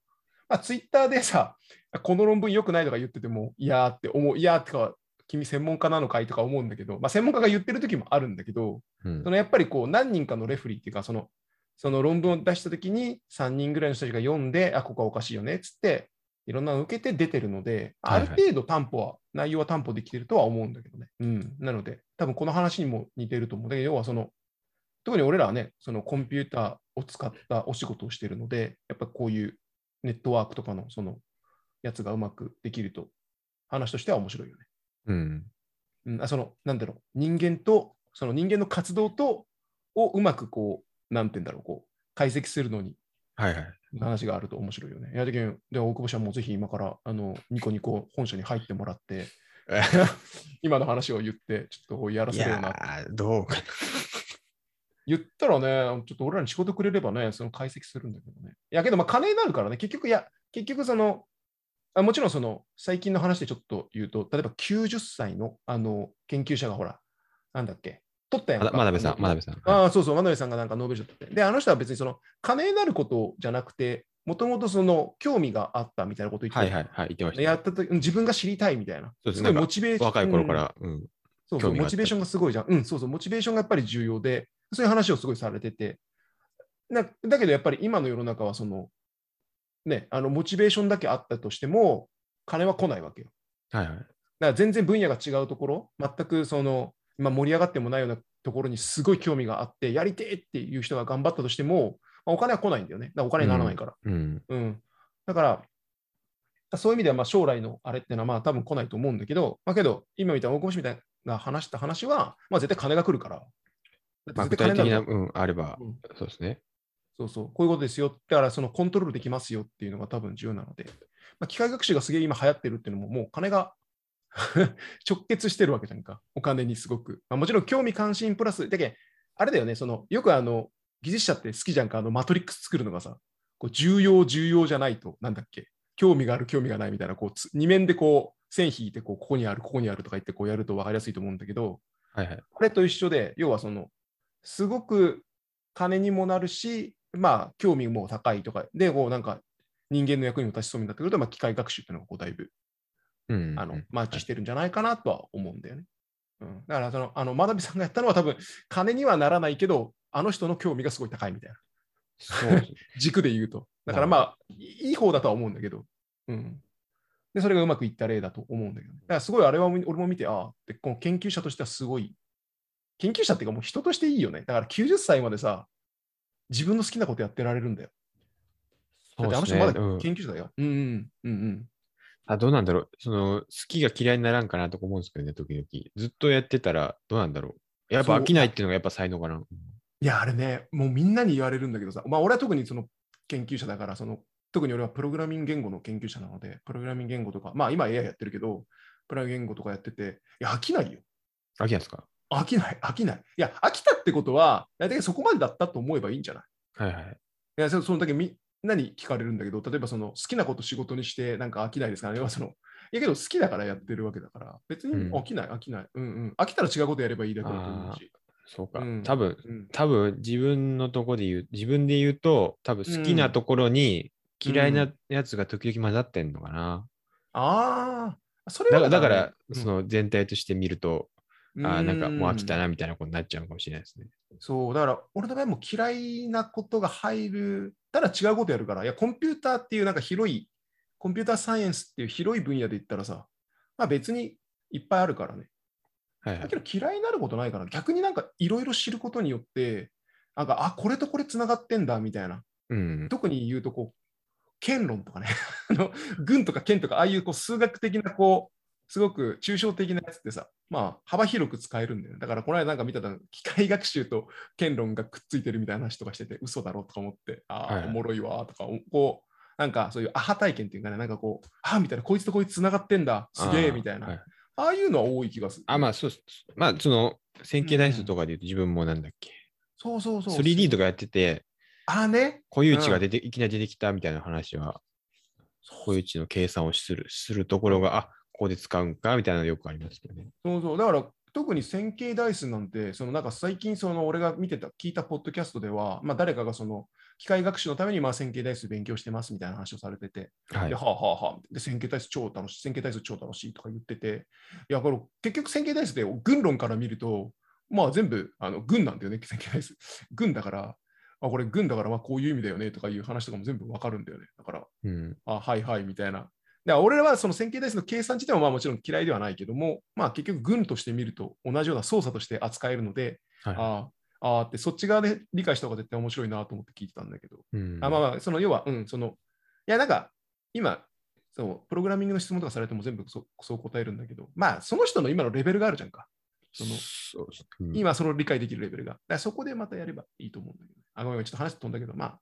まあ、ツイッターでさ、この論文良くないとか言ってても、いやーって思う、いやーってか、君専門家なのかいとか思うんだけど、まあ、専門家が言ってる時もあるんだけど、うんそのやっぱりこう何人かのレフリーっていうか、そのその論文を出した時に3人ぐらいの人たちが読んで、あ、ここはおかしいよねっつって、いろんなのを受けて出てるので、はいはいある程度担保は、内容は担保できてるとは思うんだけどね。うん。なので、多分この話にも似てると思う。だけど、要はその、特に俺らはね、そのコンピューターを使ったお仕事をしているので、やっぱこういうネットワークとかのそのやつがうまくできると、話としては面白いよね。うん。うん、あその、なんだろう、人間と、その人間の活動と、をうまくこう、なんて言うんだろう、こう、解析するのにはいはい。話があると面白いよね。いや、で大久保さんもぜひ今から、あの、ニコニコ本社に入ってもらって、(laughs) 今の話を言って、ちょっとやらいせるような。どうかな。言ったらね、ちょっと俺らに仕事くれればね、その解析するんだけどね。いや、けど、まあ、金になるからね、結局、いや、結局、その、あもちろん、その、最近の話でちょっと言うと、例えば90歳の、あの、研究者がほら、なんだっけ、取ったやんかまだ真鍋さん、真鍋さん。ああ、そうそう、真鍋さんがなんかノーベル賞取って。で、あの人は別にその、金になることじゃなくて、もともとその、興味があったみたいなことを言ってたはいはいはい、言ってました。やったとうん自分が知りたいみたいな。そうですすごいなんかモチベーション。若い頃かうんら。うん。そうそう、モチベーションがすごいじゃん。うん、そうそう、モチベーションがやっぱり重要で、そういう話をすごいされてて。なだけどやっぱり今の世の中はその、ね、あのモチベーションだけあったとしても、金は来ないわけよ。はいはい。だから全然分野が違うところ、全くその、今盛り上がってもないようなところにすごい興味があって、やりてえっていう人が頑張ったとしても、まあ、お金は来ないんだよね。だからお金にならないから。うん。うん。だから、そういう意味ではまあ将来のあれっていうのはまあ多分来ないと思うんだけど、まあけど、今みたいな大久保氏みたいな話した話は、まあ絶対金が来るから。まあ、具体的な、うん、あれば、うんそうですね。そうそう、こういうことですよ。だからそのコントロールできますよっていうのが多分重要なので、まあ、機械学習がすげえ今流行ってるっていうのも、もう金が (laughs) 直結してるわけじゃんか。お金にすごく。まあ、もちろん興味関心プラス、だけどあれだよね、そのよくあの技術者って好きじゃんか、あのマトリックス作るのがさ、こう重要、重要じゃないと、なんだっけ、興味がある、興味がないみたいな、こうつ二面でこう線引いてこう、ここにある、ここにあるとか言ってこうやると分かりやすいと思うんだけど、はいはい。これと一緒で、要はその、すごく金にもなるし、まあ、興味も高いとか、で、こうなんか人間の役にも立ちそうになってくると、まあ、機械学習っていうのがこうだいぶうん。あのうんマッチしてるんじゃないかなとは思うんだよね。うん、だからその、あの、真鍋さんがやったのは多分、金にはならないけど、あの人の興味がすごい高いみたいな。そう。(laughs) 軸で言うと。だからまあ、いい方だとは思うんだけど、うん。で、それがうまくいった例だと思うんだけど、だからすごいあれは俺も見て、ああ、でこの研究者としてはすごい、研究者っていうかもう人としていいよね。だから90歳までさ、自分の好きなことやってられるんだよ。だってあの人まだうん研究者だよ。うんうんうんうん。あ、どうなんだろう。その、好きが嫌いにならんかなとか思うんですけどね、時々。ずっとやってたら、どうなんだろう。やっぱ飽きないっていうのがやっぱ才能かな。いや、あれね、もうみんなに言われるんだけどさ、まあ俺は特にその研究者だから、その特に俺はプログラミング言語の研究者なので、プログラミング言語とか、まあ今 AI やってるけど、プログラミング言語とかやってて、いや、飽きないよ。飽きないですか？飽きない、飽きない。いや、飽きたってことは、大体そこまでだったと思えばいいんじゃないはいはい。いや、そそのだけみんなに聞かれるんだけど、例えばその好きなこと仕事にして、なんか飽きないですか？ね。そのいやけど好きだからやってるわけだから、別にうん飽きない、飽きない。うんうん。飽きたら違うことやればいいだけだと思うし。そうか。うん多分、うん多分自分のとこで言う、自分で言うと、多分好きなところに嫌いなやつが時々混ざってんのかな。ああ、それはだから、だからうんその全体として見ると、あーなんかもう飽きたな。なみたいなことになっちゃうのかもしれないですね。そう、だから俺の場合も嫌いなことが入る、ただ違うことやるから、いや、コンピューターっていうなんか広い、コンピューターサイエンスっていう広い分野で言ったらさ、まあ別にいっぱいあるからね。はいはいだけ。ど嫌いになることないから、逆になんかいろいろ知ることによって、なんか、あ、これとこれつながってんだみたいな。うん。特に言うとこう、剣論とかね、(laughs) あの軍とか剣とか、ああいうこう数学的なこう、すごく抽象的なやつってさ、まあ幅広く使えるんだよね。だからこの間なんか見たら、機械学習と剣論がくっついてるみたいな話とかしてて、嘘だろとか思って、ああ、おもろいわとか、こう、なんかそういうアハ体験っていうかね、なんかこう、ああみたいな、こいつとこいつつながってんだ、すげえみたいな、はいああいうのは多い気がする。あ、まあそう。まあその、線形代数とかで言うと自分もなんだっけ。そうそうそう。3D とかやってて、ああね。固有値が出て、いきなり出てきたみたいな話は、固有値の計算をするするところが、あここで使うんかみたいなのよくありますけどね。そうそう。だから、特に線形代数なんて、そのなんか最近、その俺が見てた、聞いたポッドキャストでは、まあ誰かがその機械学習のためにまあ線形代数勉強してますみたいな話をされてて、はいで、。はあはあはあ、で、線形代数超楽しい、線形代数超楽しいとか言ってて、いや、これ結局線形代数で軍論から見ると、まあ全部あの軍なんだよね、線形代数。(laughs) 軍だから、あ、これ軍だからまあこういう意味だよねとかいう話とかも全部わかるんだよね。だから、うん。あ、はいはいみたいな。で俺らはその線形代数の計算自体はまあもちろん嫌いではないけども、まあ結局軍として見ると同じような操作として扱えるので、はい。ああ、ああってそっち側で理解した方が絶対面白いなと思って聞いてたんだけど、うん、あまあまあ、その要は、うん、その、いやなんか今、そうプログラミングの質問とかされても全部そそう答えるんだけど、まあその人の今のレベルがあるじゃんか。そのそうん今その理解できるレベルが。そこでまたやればいいと思うんだけど。あ、ごめん、ちょっと話飛んだけど、ま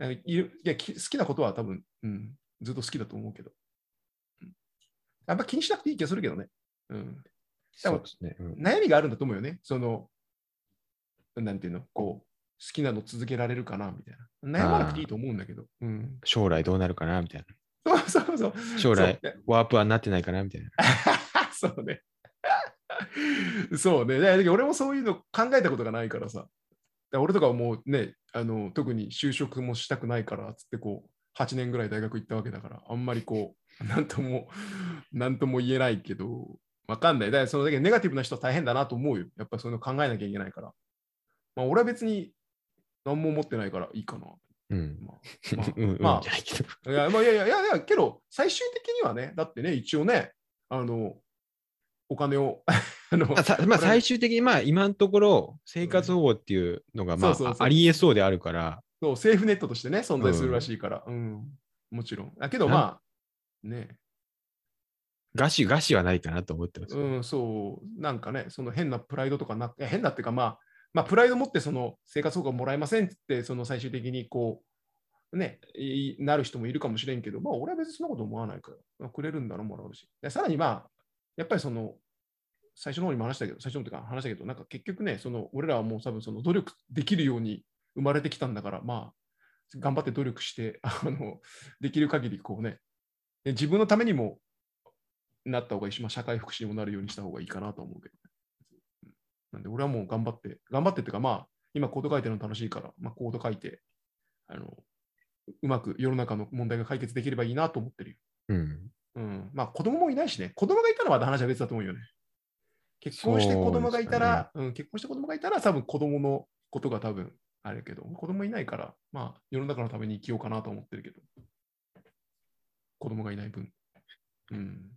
あ、いやき好きなことは多分、うん、ずっと好きだと思うけど。うんやっぱ気にしなくていい気がするけどね。うん、そうですね。うん悩みがあるんだと思うよね。その、なんていうの、こう、好きなの続けられるかなみたいな。悩まなくていいと思うんだけど。うん、将来どうなるかなみたいな。そうそうそう。将来ワープはなってないかなみたいな。(laughs) そうね。(laughs) そうね。だから俺もそういうの考えたことがないからさ。俺とかはもうね、あの特に就職もしたくないからっつってこう、8年ぐらい大学行ったわけだから、あんまりこう、(laughs) なんとも、なんとも言えないけど、わかんない。だからそのだけネガティブな人は大変だなと思うよ。やっぱそういうの考えなきゃいけないから。まあ俺は別に何も思ってないからいいかな。うん。まあ、(laughs) まあまあいや、まあ、いやいやいやけど、最終的にはね、だってね、一応ね、あの、お金を、(laughs) あの、まあさまあ、最終的に、まあ、今のところ、生活保護っていうのが、まあ、ありえそうであるから、そう、セーフネットとしてね、存在するらしいから、うん、もちろん。だけど、な。まあ、ね、餓死、餓死はないかなと思ってます。うん、そう、なんかね、その変なプライドとかな、変なっていうか、まあ、まあ、プライド持って、その生活保護もらえませんって、その最終的にこう、ね、いなる人もいるかもしれんけど、まあ、俺は別にそんなこと思わないから、まあくれるんだろう、もらうし。でさらに、まあ、やっぱりその、最初の方にも話したけど、最初のとか話したけど、なんか結局ね、その俺らはもう多分その努力できるように生まれてきたんだから、まあ、頑張って努力して、(laughs) あの、できる限りこうね、で自分のためにもなった方がいいし、まあ、社会福祉にもなるようにした方がいいかなと思うけど、ね。なんで、俺はもう頑張って、頑張ってっていうか、まあ、今コード書いてるの楽しいから、まあ、コード書いて、あの、うまく世の中の問題が解決できればいいなと思ってるよ。うん。うん。まあ、子供もいないしね。子供がいたらまた話は別だと思うよね。結婚して子供がいたら、うん、結婚して子供がいたら、多分子供のことが多分あるけど、子供いないから、まあ、世の中のために生きようかなと思ってるけど、子供がいない分。うん。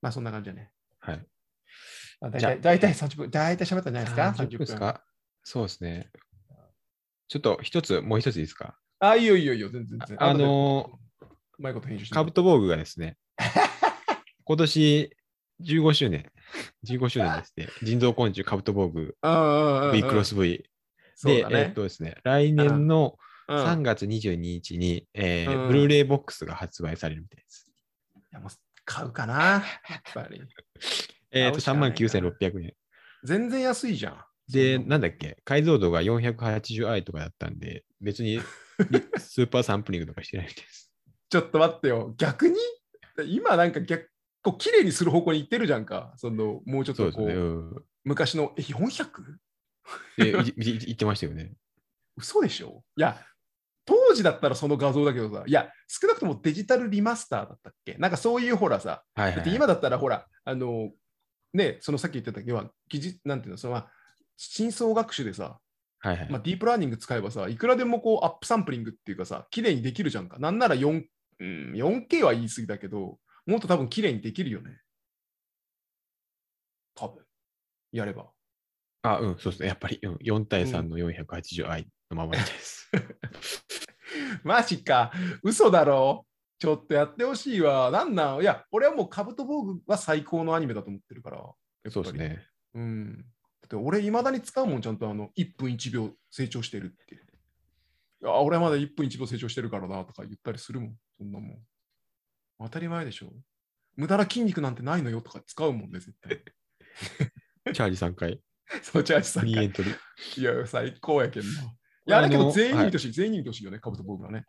まあ、そんな感じだね。はい。あ大じゃあ体、大体30分、大体喋ったんじゃないですか？30分ですかそうですね。ちょっと一つ、もう一ついいですか？あ、いいよいいよいいよ、全然全然。あの後でうまいこと編集。カブトボーグがですね、(laughs) 今年15周年、15周年ですね、人造昆虫カブトボーグ V クロス V で、ねえっとですね、来年のうん3月22日に、えーうんブルーレイボックスが発売されるみたいです。いやもう買うかな、やっぱり。(laughs) えっと、買うしかないな39,600円。全然安いじゃん。で、なんだっけ、解像度が 480i とかだったんで、別にスーパーサンプリングとかしてないです。(laughs) ちょっと待ってよ。逆に？今なんか逆、こう綺麗にする方向に行ってるじゃんか。そのもうちょっとこう、そうね。うん昔のえ 400? (laughs) でいいい言ってましたよね。嘘でしょ？いや、当時だったらその画像だけどさ、いや、少なくともデジタルリマスターだったっけ？なんかそういうほらさ、はいはい、はい。だって今だったらほら、あの、ね、そのさっき言ってた要は、技術、なんていうの、そのまあ、深層学習でさ、はいはい。まあ、ディープラーニング使えばさ、いくらでもこうアップサンプリングっていうかさ、綺麗にできるじゃんか。なんなら4、うん、4K は言い過ぎだけど、もっと多分綺麗にできるよね。多分。やれば。あ、うん、そうですね。やっぱり、うん、4対3の 480i のままです。(laughs) マジか。嘘だろ。ちょっとやってほしいわ。なんなん？いや、俺はもうカブトボーグは最高のアニメだと思ってるから。そうです。ね。うん。だって俺、いまだに使うもん、ちゃんとあの1分1秒成長してるって。いや、俺はまだ1分1秒成長してるからなとか言ったりするもん。そんなもん。当たり前でしょ。無駄な筋肉なんてないのよとか使うもんね、絶対。(laughs) チャージ3回、(laughs) そう、チャージさん2エントリー。いや、最高やけんな。(laughs) いや、だけど全員に見てほしい、全員に見てほしいよね、カブトボーグはね。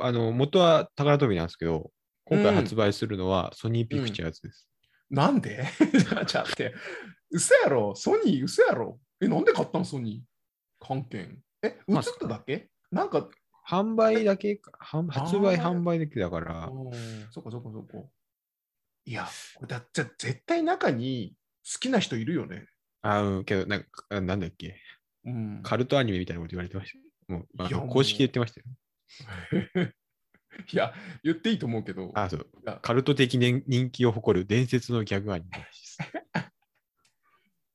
あの、元は宝飛びなんですけど、今回うん発売するのはソニーピクチャーズです。なんで？(laughs) ちょって。嘘やろ？ソニー嘘やろ？え、なんで買ったの？ソニー関係。え、映まあっただけ？なんか、販売だけ発売販売だけだから、そこそこそこ。いや、これだって絶対中に好きな人いるよね。あうん、けど、なんか、あなんだっけ、うん。カルトアニメみたいなこと言われてましたよ。もう、まあ公式で言ってましたよ。(laughs) いや、言っていいと思うけど。あ、そう。カルト的人人気を誇る伝説のギャグアニメです。(laughs)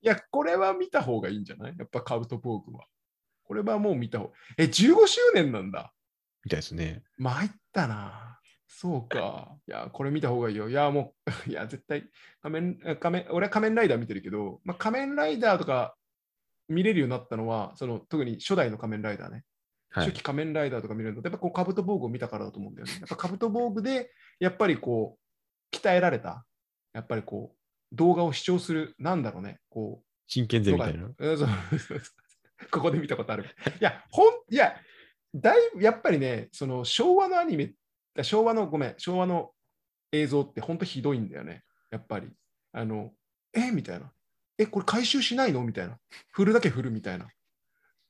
いや、これは見た方がいいんじゃない？やっぱカブトポークは。これはもう見た方え、15周年なんだ。みたいですね。参ったな。そうか。いや、これ見た方がいいよ。いや、もう、(laughs) いや、絶対仮面、え仮面俺は仮面ライダー見てるけど、まあ、仮面ライダーとか見れるようになったのは、その特に初代の仮面ライダーね。はい。初期仮面ライダーとか見れるのやっぱこうカブト防具を見たからだと思うんだよね。やっぱカブト防具で、やっぱりこう、鍛えられた、やっぱりこう、動画を視聴する、なんだろうね、こう、真剣ゼミみたいな？(laughs) ここで見たことある。いや、ほん、いや、だいぶ、やっぱりね、その昭和のアニメ、昭和の、ごめん、昭和の映像って本当ひどいんだよね。やっぱり。あの、え？みたいな。え、これ回収しないの？みたいな。振るだけ振るみたいな。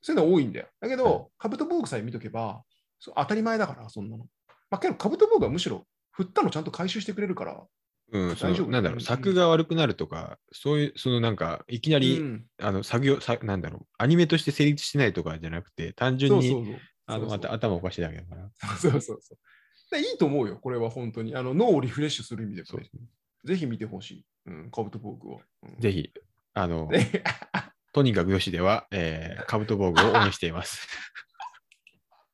そういうの多いんだよ。だけど、はいカブトボーグさえ見とけば、そう当たり前だから、そんなの。まあ、けど、カブトボーグはむしろ、振ったのちゃんと回収してくれるから。うん、そ大丈夫のなんだろう、うん作が悪くなるとか、そういう、そのなんか、いきなり、うんあの作業さ、なんだろう、アニメとして成立してないとかじゃなくて、単純に頭おかしいだけだから。(laughs) そうそうそう。でいいと思うよ、これは本当に。あの脳をリフレッシュする意味でもねそうですね。ぜひ見てほしい。うん、カブトボーグを。うんぜひ、あの、ね (laughs) とにかくよしでは、えー、カブト防具を応援しています。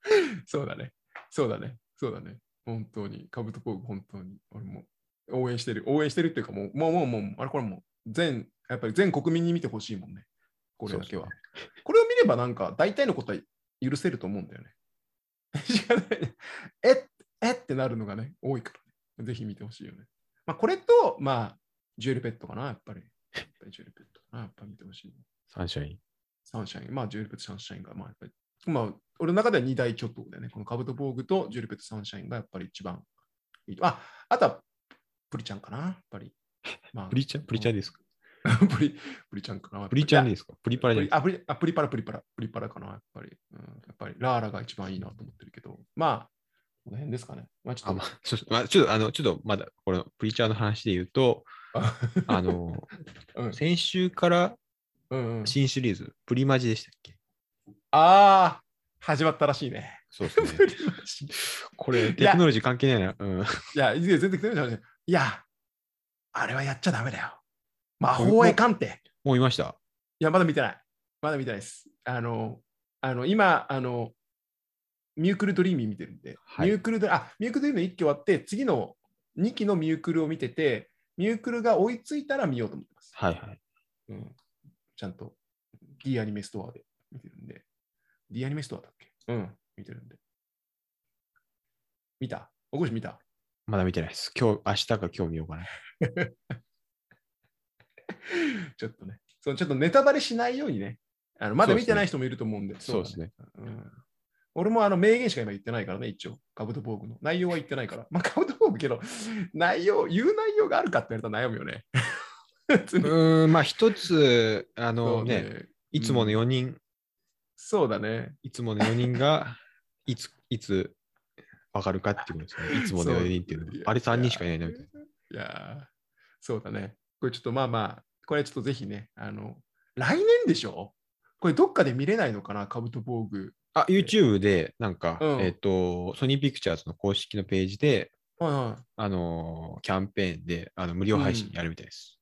(laughs) そうだね。そうだね。そうだね。本当に。カブトボーグ、本当に。俺も応援してる。応援してるっていうか、もう、もう、もう、もう、あれ、これもう、全、やっぱり全国民に見てほしいもんね。これだけは。そうこれを見れば、なんか、大体のことは許せると思うんだよね。(laughs) 知らないねえ？えってなるのがね、多いからね。ぜひ見てほしいよね。まあ、これと、まあ、ジュエルペットかな、やっぱり。やっぱりジュエルペットかな、やっぱ見てほしい。サンシャイン。サンシャイン、まあ、ジュエルペット、サンシャインが、まあ、やっぱり、まあ、俺の中では二大巨頭だよね。このカブトボーグとジュエルペット、サンシャインがやっぱり一番いいと。あ、あとは、プリちゃんかな、やっぱり。まあプリちゃん、プリちゃんですか？(laughs) プリ、プリちゃんかな。プリちゃんでいすか？プリパラじゃないプリあプリパラ、プリパラ、プリパラかな、やっぱり。うん、やっぱり、ラーラが一番いいなと思ってるけど、まあ、この辺ですかね。まあ、ちょあ、っと、まあ、まあ、ちょっと、あの、ちょっとまだ、このプリチャーの話で言うと、あの、(laughs) うん先週からうんうん、新シリーズ、プリマジでしたっけ？ああ、始まったらしいね。そうですね。(laughs) これ、テクノロジー関係ないな。うん。いや、いや全然全然いや、あれはやっちゃダメだよ。魔法へ鑑定。もういました。いや、まだ見てない。まだ見てないです。あの、あの今、あの、ミュークルドリーミー見てるんで、はいミュークルドあ、ミュークルドリーミーの1期終わって、次の2期のミュークルを見てて、ミュークルが追いついたら見ようと思ってます。はいはい。うん、ちゃんと D アニメストアで見てるんで。D アニメストアだっけ？うん、見てるんで。見た？おこし見た？まだ見てないです。今日、明日か今日見ようかな。(laughs) ちょっとね、そのちょっとネタバレしないようにね、あのまだ見てない人もいると思うんで、そうですね。うん俺もあの名言しか今言ってないからね、一応、カブトボーグの。内容は言ってないから。まあ、カブトボーグけど、内容、言う内容があるかって言われたら悩むよね。(laughs) うーん、まあ一つ、あそのうね、いつもの4人、そうだね。いつもの4人が、(laughs) いつ、いつ、わかるかっていうことですよね。いつもの4人っていうのは。あれ3人しかいないなみたいな。いやー、そうだね。これちょっとまあまあ、これちょっとぜひね、あの、来年でしょ？これどっかで見れないのかな、カブト防具。あ、YouTube で、なんか、うんえっ、と、ソニーピクチャーズの公式のページで、はいはい。あのーキャンペーンで、あの無料配信やるみたいです。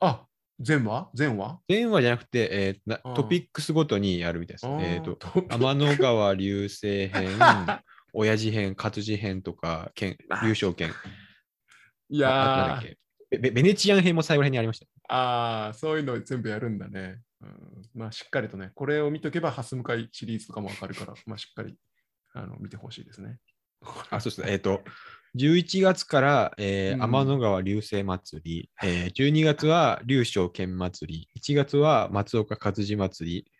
あ、全話？全話？電話じゃなくて、えーなうんトピックスごとにやるみたいです。えっ、と、天の川流星編、(laughs) 親父編、活字編とか、剣あ優勝剣。いああなんだやーベベベネチアン編も最後ら辺にありました。あー、そういうの全部やるんだね。うん、まあ、しっかりとね、これを見とけば、ハス向かいシリーズとかもわかるから、(laughs) まあ、しっかりあの見てほしいですね。あ、そうですね。えっ、と、11月から、えーうん天の川流星祭り、えー12月は流昇剣祭り、1月は松岡活字祭り、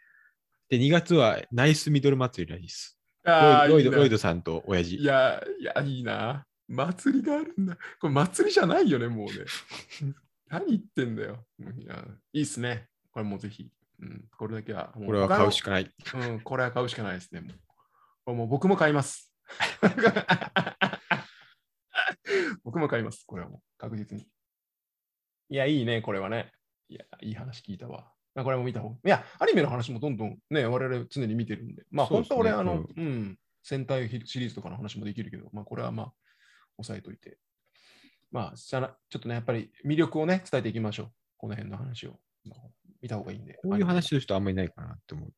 で、2月はナイスミドル祭りらしいです。あロイドロイドさんと親父い。や、いや、いいな。祭りがあるんだ。これ祭りじゃないよね、もうね。(laughs) 何言ってんだよ。いやいいっすね。これもうぜひ。うん、これだけは。これは買うしかない。うん、これは買うしかないですね。もうこれもう僕も買います。(laughs) 僕も買います。これはもう確実に。いや、いいね、これはね。いや、いい話聞いたわ。まあ、これも見た方が。いや、アニメの話もどんどんね、我々常に見てるんで。まあ、ね本当俺、あの、ううん、戦隊シリーズとかの話もできるけど、まあ、これはまあ、押さえといて。まあ、しゃなちょっとね、やっぱり魅力をね、伝えていきましょう。この辺の話を。まあ見た方がいいんで。こういう話する人あんまりいないかなって思う。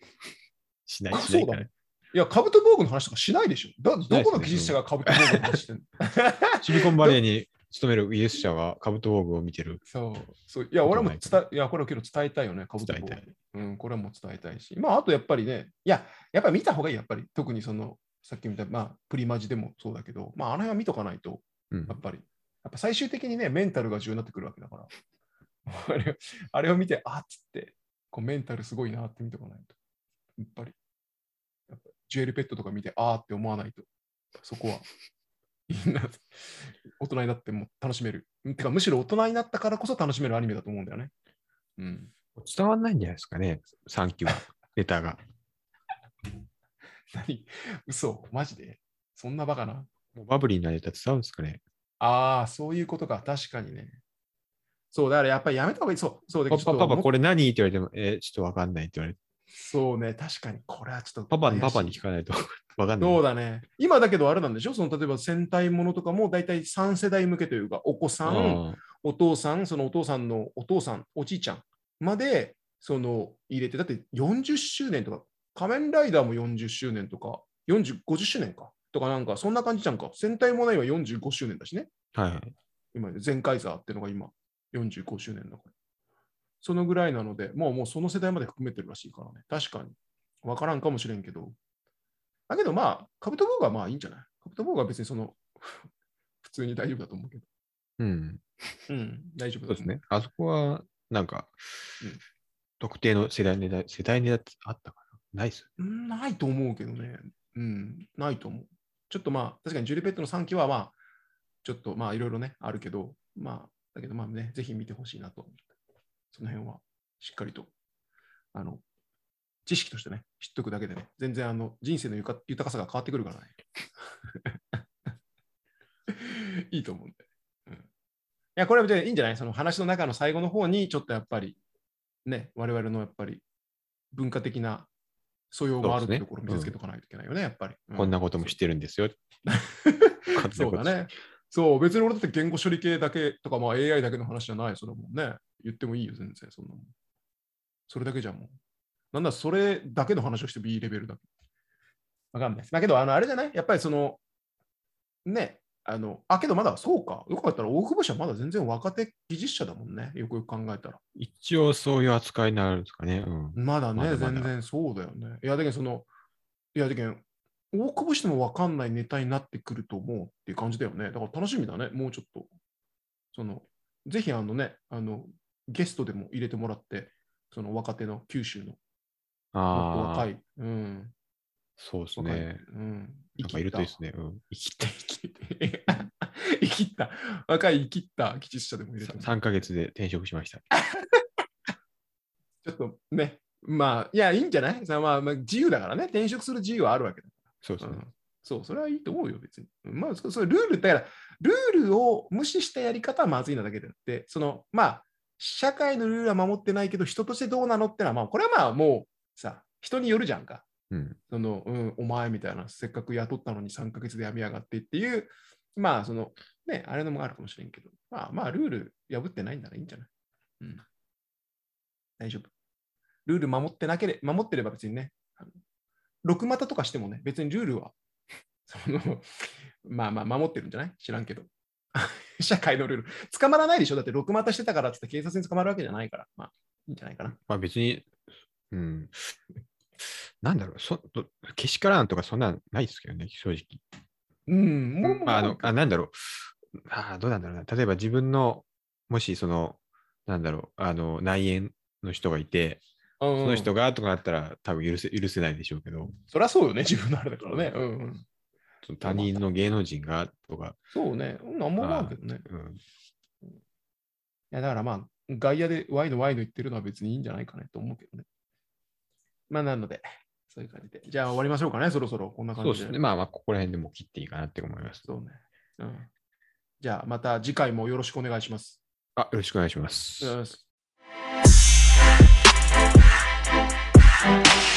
(laughs) しないあしないからそうだ。いや、カブト防具の話とかしないでしょ。だどこの技術者がカブト防具の話してんの？(laughs) シリコンバレーに勤める技術者がカブト防具を見てる。(laughs) そう。そういや、俺も伝いや、これをけど伝えたいよね、カブト防具。うん、これはもう伝えたいし。まあ、あとやっぱりね、いや、やっぱり見た方がいい、やっぱり。特にその、さっき見た、まあ、プリマジでもそうだけど、まあ、あの辺は見とかないと、うんやっぱり。やっぱ最終的にね、メンタルが重要になってくるわけだから。(laughs) あれあれを見て、あっつって、こうメンタルすごいなって見とかないと。やっぱり。やっぱジュエルペットとか見て、あーって思わないと。そこは。みんな、大人になっても楽しめる。てか、むしろ大人になったからこそ楽しめるアニメだと思うんだよね。うん。伝わんないんじゃないですかね、3期は、ネタが。(laughs) 何？嘘マジで？そんなバカな？もうバブリーなネタ伝わるんですかね。ああ、そういうことか。確かにね。そう、だからやっぱりやめた方がいい。そう、そうでパパ、パパ、これ。れ何？って言われても、えーちょっとわかんないって言われて、そうね、確かに。これはちょっと。パパに、パパに聞かないと (laughs) わかんない。そうだね。今だけどあれなんでしょ？その例えば戦隊ものとかも大体3世代向けというか、お子さん、あお父さん、そのお父さんのお父さん、おじいちゃんまでその入れて、だって40周年とか、仮面ライダーも40周年とか、40 50周年か。とかなんか、そんな感じじゃんか。戦隊もないは45周年だしね。ーはいはい。今、全カイザーっていうのが今、45周年だから。そのぐらいなので、もうもうその世代まで含めてるらしいからね。確かに。わからんかもしれんけど。だけどまあ、カブトボーグはまあいいんじゃない？カブトボーグは別にその、(laughs) 普通に大丈夫だと思うけど。うん。うん、大丈夫そうですね。あそこは、なんか、うん特定の世代ネタ、世代ネタってあったかな？ないっす。うんないと思うけどね。うん、ないと思う。ちょっとまあ、確かにジュリペットの3期はまあ、ちょっとまあいろいろね、あるけど、まあ、だけどまあね、ぜひ見てほしいなと。その辺はしっかりと、あの、知識としてね、知っとくだけでね、全然あの人生のゆか豊かさが変わってくるからね。(laughs) いいと思うんで。うん、いや、これは別にいいんじゃない？その話の中の最後の方に、ちょっとやっぱり、ね、我々のやっぱり文化的な素養もあるってところを見せつけておかないといけないよね、やっぱり。うこんなこともしてるんですよ。(laughs) そうだね。そう、別に俺だって言語処理系だけとか、まあ AI だけの話じゃない、それはもんね。言ってもいいよ、全然、そんなもん。それだけじゃもう。なんだ、それだけの話をしてもいいレベルだ。わかんないです。だけど、あの、あれじゃない？やっぱりその、ね、あの、あ、けどまだそうか。よかったら、大久保氏はまだ全然若手技術者だもんね。よくよく考えたら。一応そういう扱いになるんですかね。うん。まだね、まだまだ全然そうだよね。いや、だけどその、いや、だけど、大久保しても分かんないネタになってくると思うっていう感じだよね。だから楽しみだね、もうちょっと。その、ぜひあのね、あの、ゲストでも入れてもらって、その若手の九州の、ああ、若い、うん、そうですね。うん、なんかいるといいですね。うん。生きて生きった。生きっ (laughs) た。若い生きった技術者でも入れてもらって3ヶ月で転職しました。(laughs) ちょっとね、まあ、いや、いいんじゃない？さまあ、まあ、自由だからね、転職する自由はあるわけだ。そうですね。うんそう、それはいいと思うよ、別に。まあ、そそれルール、だから、ルールを無視したやり方はまずいなだけであって、その、まあ、社会のルールは守ってないけど、人としてどうなのってのは、まあ、これはまあ、もうさ、人によるじゃんか。うん。その、うん、お前みたいな、せっかく雇ったのに3ヶ月で辞めやがってっていう、まあ、その、ね、あれのもあるかもしれんけど、まあ、まあ、ルール破ってないんならいいんじゃない？うん。大丈夫。ルール守ってなければ、守ってれば別にね、6股とかしてもね、別にルールは、その、まあまあ、守ってるんじゃない？知らんけど。(laughs) 社会のルール。捕まらないでしょ？だって6股してたからって警察に捕まるわけじゃないから。まあ、いいんじゃないかな。まあ別に、うん。なんだろう、そどけしからんとかそんなんないですけどね、正直。うん、もう、まあ、あの、あ、なんだろう。あーどうなんだろうな。例えば自分の、もしその、なんだろう、あの、内縁の人がいて、そその人がとかなったら多分許せ許せないでしょうけど、そりゃそうよね、自分のあれだからね。うんうん、他人の芸能人がとか、そうね、なんも思わんけどね。うん、いや、だからまあ、外野でワイのワイの言ってるのは別にいいんじゃないかねと思うけどね。まあ、なので、そういう感じで。じゃあ終わりましょうかね、そろそろ。こんな感じで。そうですね。まあまあ、ここら辺でも切っていいかなって思います。そうね。うん。じゃあ、また次回もよろしくお願いします。あ、よろしくお願いします。Thank you.